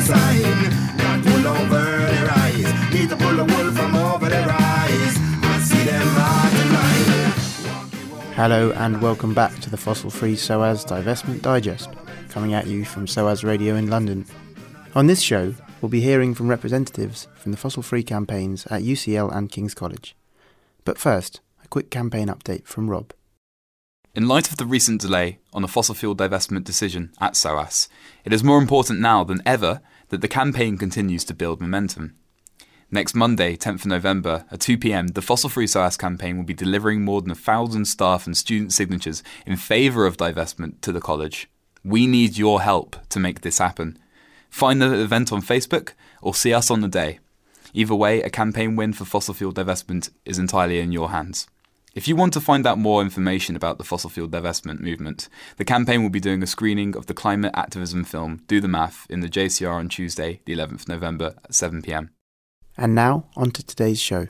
sign. Not pull over their eyes. Need to pull wool from over their eyes. I see them. Hello and welcome back to the Fossil Free SOAS Divestment Digest, coming at you from SOAS Radio in London. On this show, we'll be hearing from representatives from the fossil free campaigns at UCL and King's College. But first, a quick campaign update from Rob. In light of the recent delay on the fossil fuel divestment decision at SOAS, it is more important now than ever that the campaign continues to build momentum. Next Monday, 10th of November, at 2 pm, the Fossil Free SOAS campaign will be delivering more than a thousand staff and student signatures in favour of divestment to the college. We need your help to make this happen. Find the event on Facebook or see us on the day. Either way, a campaign win for fossil fuel divestment is entirely in your hands. If you want to find out more information about the fossil fuel divestment movement, the campaign will be doing a screening of the climate activism film Do the Math in the JCR on Tuesday, the 11th November at 7 pm. And now, on to today's show.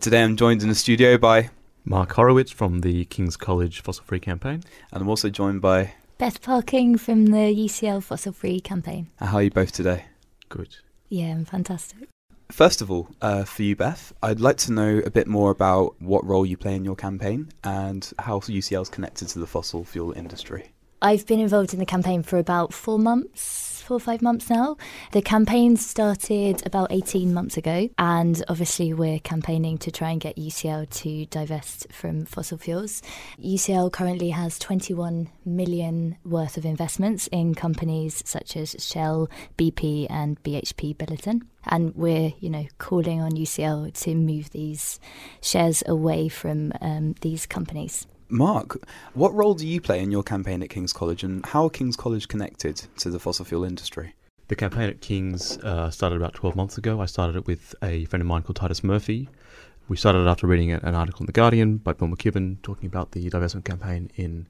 Today I'm joined in the studio by, Mark Horowitz from the King's College Fossil Free Campaign. and I'm also joined by, Beth Parkin from the UCL Fossil Free campaign. how are you both today? Good. Yeah, I'm fantastic. First of all, uh, for you, Beth, I'd like to know a bit more about what role you play in your campaign and how UCL is connected to the fossil fuel industry. I've been involved in the campaign for about four months, four or five months now. The campaign started about 18 months ago, and obviously, we're campaigning to try and get UCL to divest from fossil fuels. UCL currently has 21 million worth of investments in companies such as Shell, BP, and BHP Billiton. And we're, you know, calling on UCL to move these shares away from um, these companies. Mark, what role do you play in your campaign at King's College and how are King's College connected to the fossil fuel industry? The campaign at King's uh, started about 12 months ago. I started it with a friend of mine called Titus Murphy. We started it after reading an article in The Guardian by Bill McKibben talking about the divestment campaign in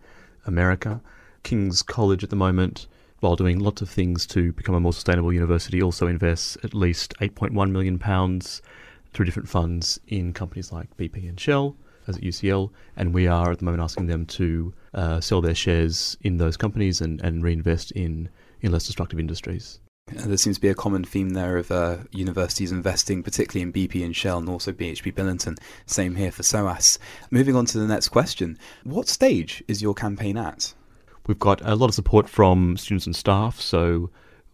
America. King's College at the moment, while doing lots of things to become a more sustainable university, also invests at least £8.1 million through different funds in companies like BP and Shell, as at UCL, and we are at the moment asking them to uh, sell their shares in those companies and, and reinvest in, in less destructive industries. Uh, There seems to be a common theme there of uh, universities investing, particularly in BP and Shell, and also BHP Billiton. Same here for SOAS. Moving on to the next question: What stage is your campaign at? We've got a lot of support from students and staff, so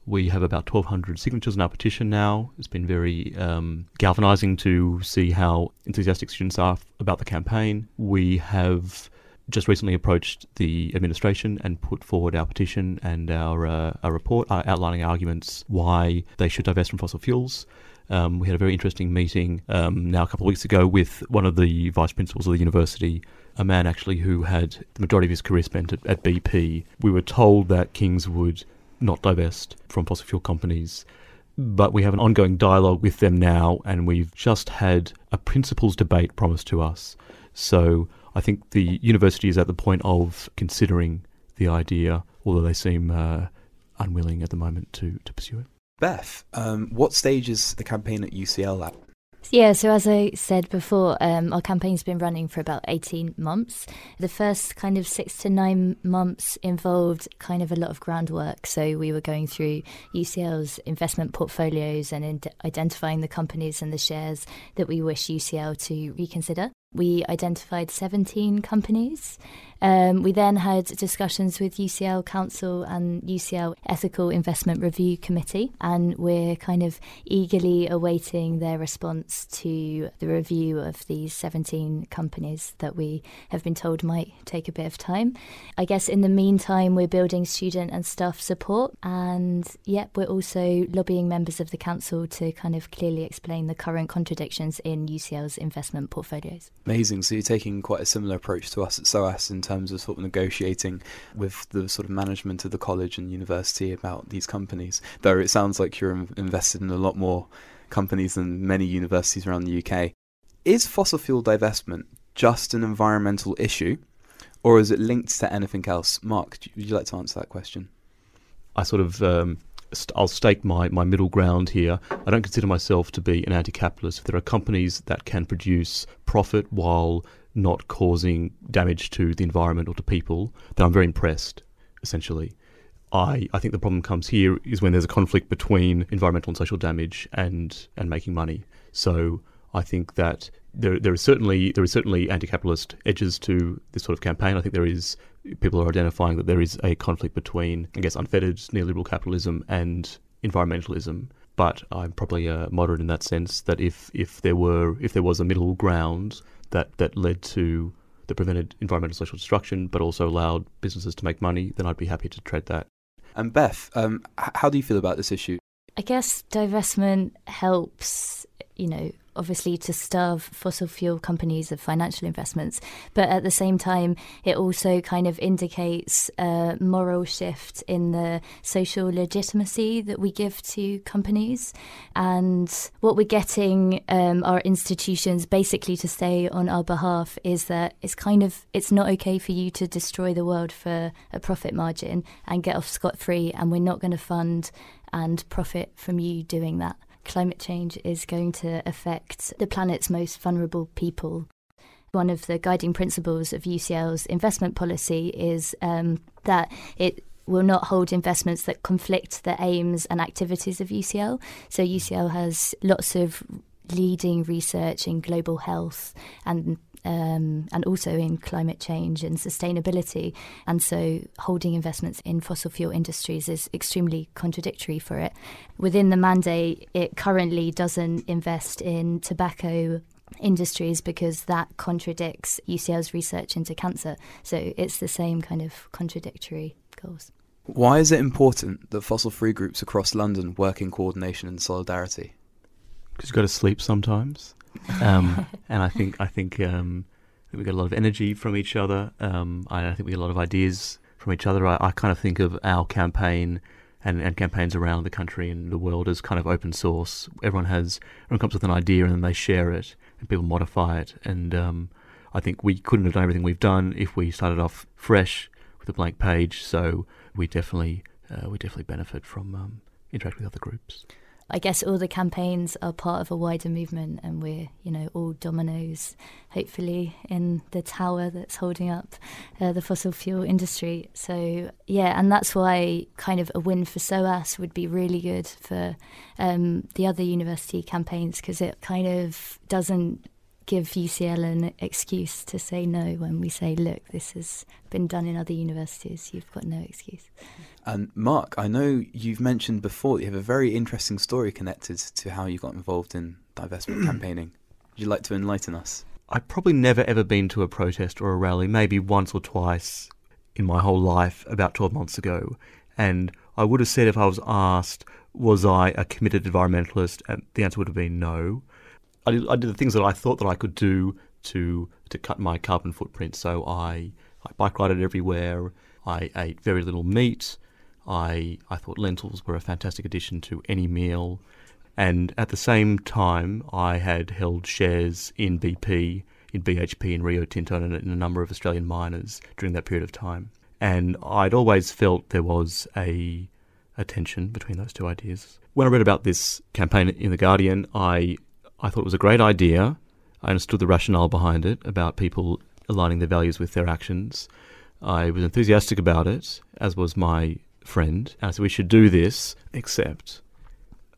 we have about 1,200 signatures on our petition now. It's been very um, galvanising to see how enthusiastic students are about the campaign. We have just recently approached the administration and put forward our petition and our, uh, our report uh, outlining arguments why they should divest from fossil fuels. Um, we had a very interesting meeting um, now a couple of weeks ago with one of the vice principals of the university, a man actually who had the majority of his career spent at, at BP. We were told that Kings would not divest from fossil fuel companies. But we have an ongoing dialogue with them now, and we've just had a principles debate promised to us. So I think the university is at the point of considering the idea, although they seem uh, unwilling at the moment to, to pursue it. Beth, um, what stage is the campaign at UCL at? Yeah, so as I said before, um, our campaign's been running for about 18 months. The first kind of six to nine months involved kind of a lot of groundwork. So we were going through UCL's investment portfolios and in- identifying the companies and the shares that we wish UCL to reconsider. We identified 17 companies. Um, we then had discussions with UCL Council and UCL Ethical Investment Review Committee, and we're kind of eagerly awaiting their response to the review of these 17 companies that we have been told might take a bit of time. I guess in the meantime, we're building student and staff support, and yep, we're also lobbying members of the council to kind of clearly explain the current contradictions in UCL's investment portfolios. Amazing. So you're taking quite a similar approach to us at SOAS in terms of sort of negotiating with the sort of management of the college and university about these companies. Though it sounds like you're invested in a lot more companies than many universities around the UK. Is fossil fuel divestment just an environmental issue, or is it linked to anything else? Mark, would you like to answer that question? I sort of um, I'll stake my, my middle ground here. I don't consider myself to be an anti-capitalist. If there are companies that can produce profit while not causing damage to the environment or to people, then I'm very impressed. Essentially, I, I think the problem comes here is when there's a conflict between environmental and social damage and, and making money. So I think that there, there is certainly there is certainly anti-capitalist edges to this sort of campaign. I think there is people are identifying that there is a conflict between, I guess, unfettered neoliberal capitalism and environmentalism. But I'm probably uh, moderate in that sense. That if, if there were if there was a middle ground that, that led to that prevented environmental social destruction, but also allowed businesses to make money, then I'd be happy to tread that. And Beth, um, how do you feel about this issue? I guess divestment helps, you know, obviously to starve fossil fuel companies of financial investments, but at the same time, it also kind of indicates a moral shift in the social legitimacy that we give to companies. And what we're getting um, our institutions basically to say on our behalf is that it's kind of it's not okay for you to destroy the world for a profit margin and get off scot free, and we're not going to fund and profit from you doing that climate change is going to affect the planet's most vulnerable people. One of the guiding principles of UCL's investment policy is um, that it will not hold investments that conflict the aims and activities of UCL. So UCL has lots of leading research in global health and um, and also in climate change and sustainability. And so holding investments in fossil fuel industries is extremely contradictory for it. Within the mandate, it currently doesn't invest in tobacco industries because that contradicts UCL's research into cancer. So it's the same kind of contradictory goals. Why is it important that fossil free groups across London work in coordination and solidarity? Because you've got to sleep sometimes. Um, and I think I think um, we get a lot of energy from each other. Um, I, I, think we get a lot of ideas from each other. I, I kind of think of our campaign and, and, campaigns around the country and the world as kind of open source. Everyone has everyone comes with an idea and then they share it and people modify it. And um, I think we couldn't have done everything we've done if we started off fresh with a blank page. So we definitely uh, we definitely benefit from um, interacting with other groups. I guess all the campaigns are part of a wider movement, and we're, you know, all dominoes, hopefully, in the tower that's holding up uh, the fossil fuel industry. So, yeah, and that's why kind of a win for SOAS would be really good for um, the other university campaigns because it kind of doesn't give UCL an excuse to say no when we say, look, this has been done in other universities. You've got no excuse. And Mark, I know you've mentioned before that you have a very interesting story connected to how you got involved in divestment campaigning. Would you like to enlighten us? I've probably never ever been to a protest or a rally, maybe once or twice in my whole life about 12 months ago. And I would have said if I was asked, was I a committed environmentalist? And the answer would have been no. I did, I did the things that I thought that I could do to to cut my carbon footprint. So I I bike rided everywhere. I ate very little meat. I I thought lentils were a fantastic addition to any meal. And at the same time, I had held shares in BP, in BHP, in Rio Tinto, and in a number of Australian miners during that period of time. And I'd always felt there was a, a tension between those two ideas. When I read about this campaign in The Guardian, I I thought it was a great idea. I understood the rationale behind it about people aligning their values with their actions. I was enthusiastic about it, as was my friend. And I said, we should do this, except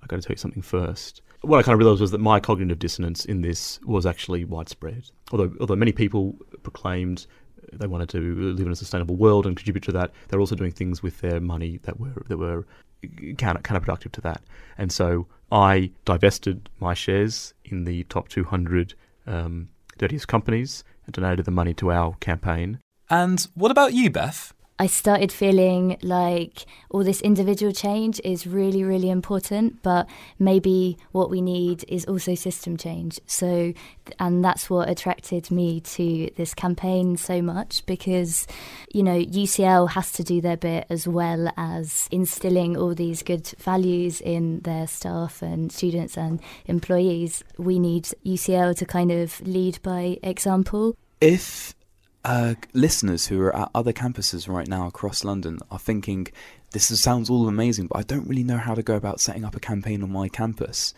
I've got to tell you something first. What I kind of realised was that my cognitive dissonance in this was actually widespread. Although, although many people proclaimed they wanted to live in a sustainable world and contribute to that, they're also doing things with their money that were that were uh, counter, counterproductive to that. And so I divested my shares in the top 200 um, dirtiest companies and donated the money to our campaign. And what about you, Beth? I started feeling like all this individual change is really, really important, but maybe what we need is also system change. So, and that's what attracted me to this campaign so much because, you know, UCL has to do their bit as well as instilling all these good values in their staff and students and employees. We need UCL to kind of lead by example. If uh, listeners who are at other campuses right now across London are thinking, this is, sounds all amazing, but I don't really know how to go about setting up a campaign on my campus.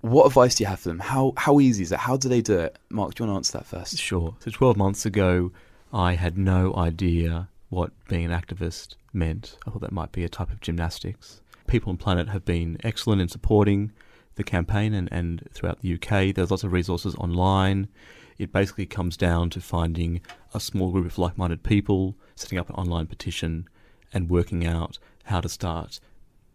What advice do you have for them? How how easy is it? How do they do it? Mark, do you want to answer that first? Sure. So 12 months ago, I had no idea what being an activist meant. I thought that might be a type of gymnastics. People and Planet have been excellent in supporting the campaign and, and throughout the UK. There's lots of resources online. It basically comes down to finding a small group of like minded people, setting up an online petition, and working out how to start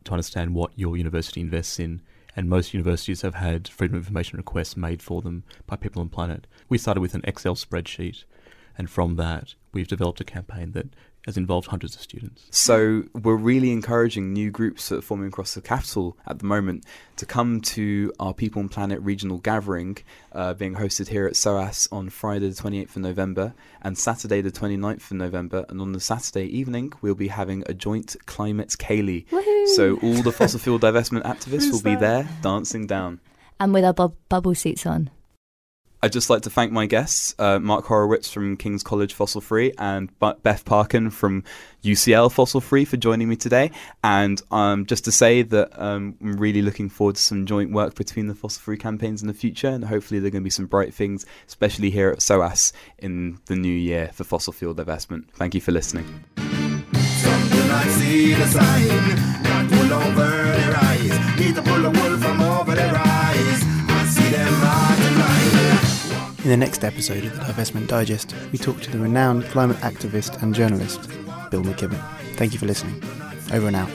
to understand what your university invests in. And most universities have had freedom of information requests made for them by People and Planet. We started with an Excel spreadsheet, and from that, we've developed a campaign that has involved hundreds of students. So we're really encouraging new groups that are forming across the capital at the moment to come to our People and Planet regional gathering uh, being hosted here at SOAS on Friday the 28th of November and Saturday the 29th of November. And on the Saturday evening, we'll be having a joint climate Ceilidh. So all the fossil fuel divestment activists will be there dancing down. And with our bub- bubble suits on. I'd just like to thank my guests, uh, Mark Horowitz from King's College Fossil Free and Beth Parkin from UCL Fossil Free for joining me today. And um, just to say that um, I'm really looking forward to some joint work between the Fossil Free campaigns in the future. And hopefully, there are going to be some bright things, especially here at SOAS in the new year for fossil fuel divestment. Thank you for listening. In the next episode of the Divestment Digest, we talk to the renowned climate activist and journalist, Bill McKibben. Thank you for listening. Over and out.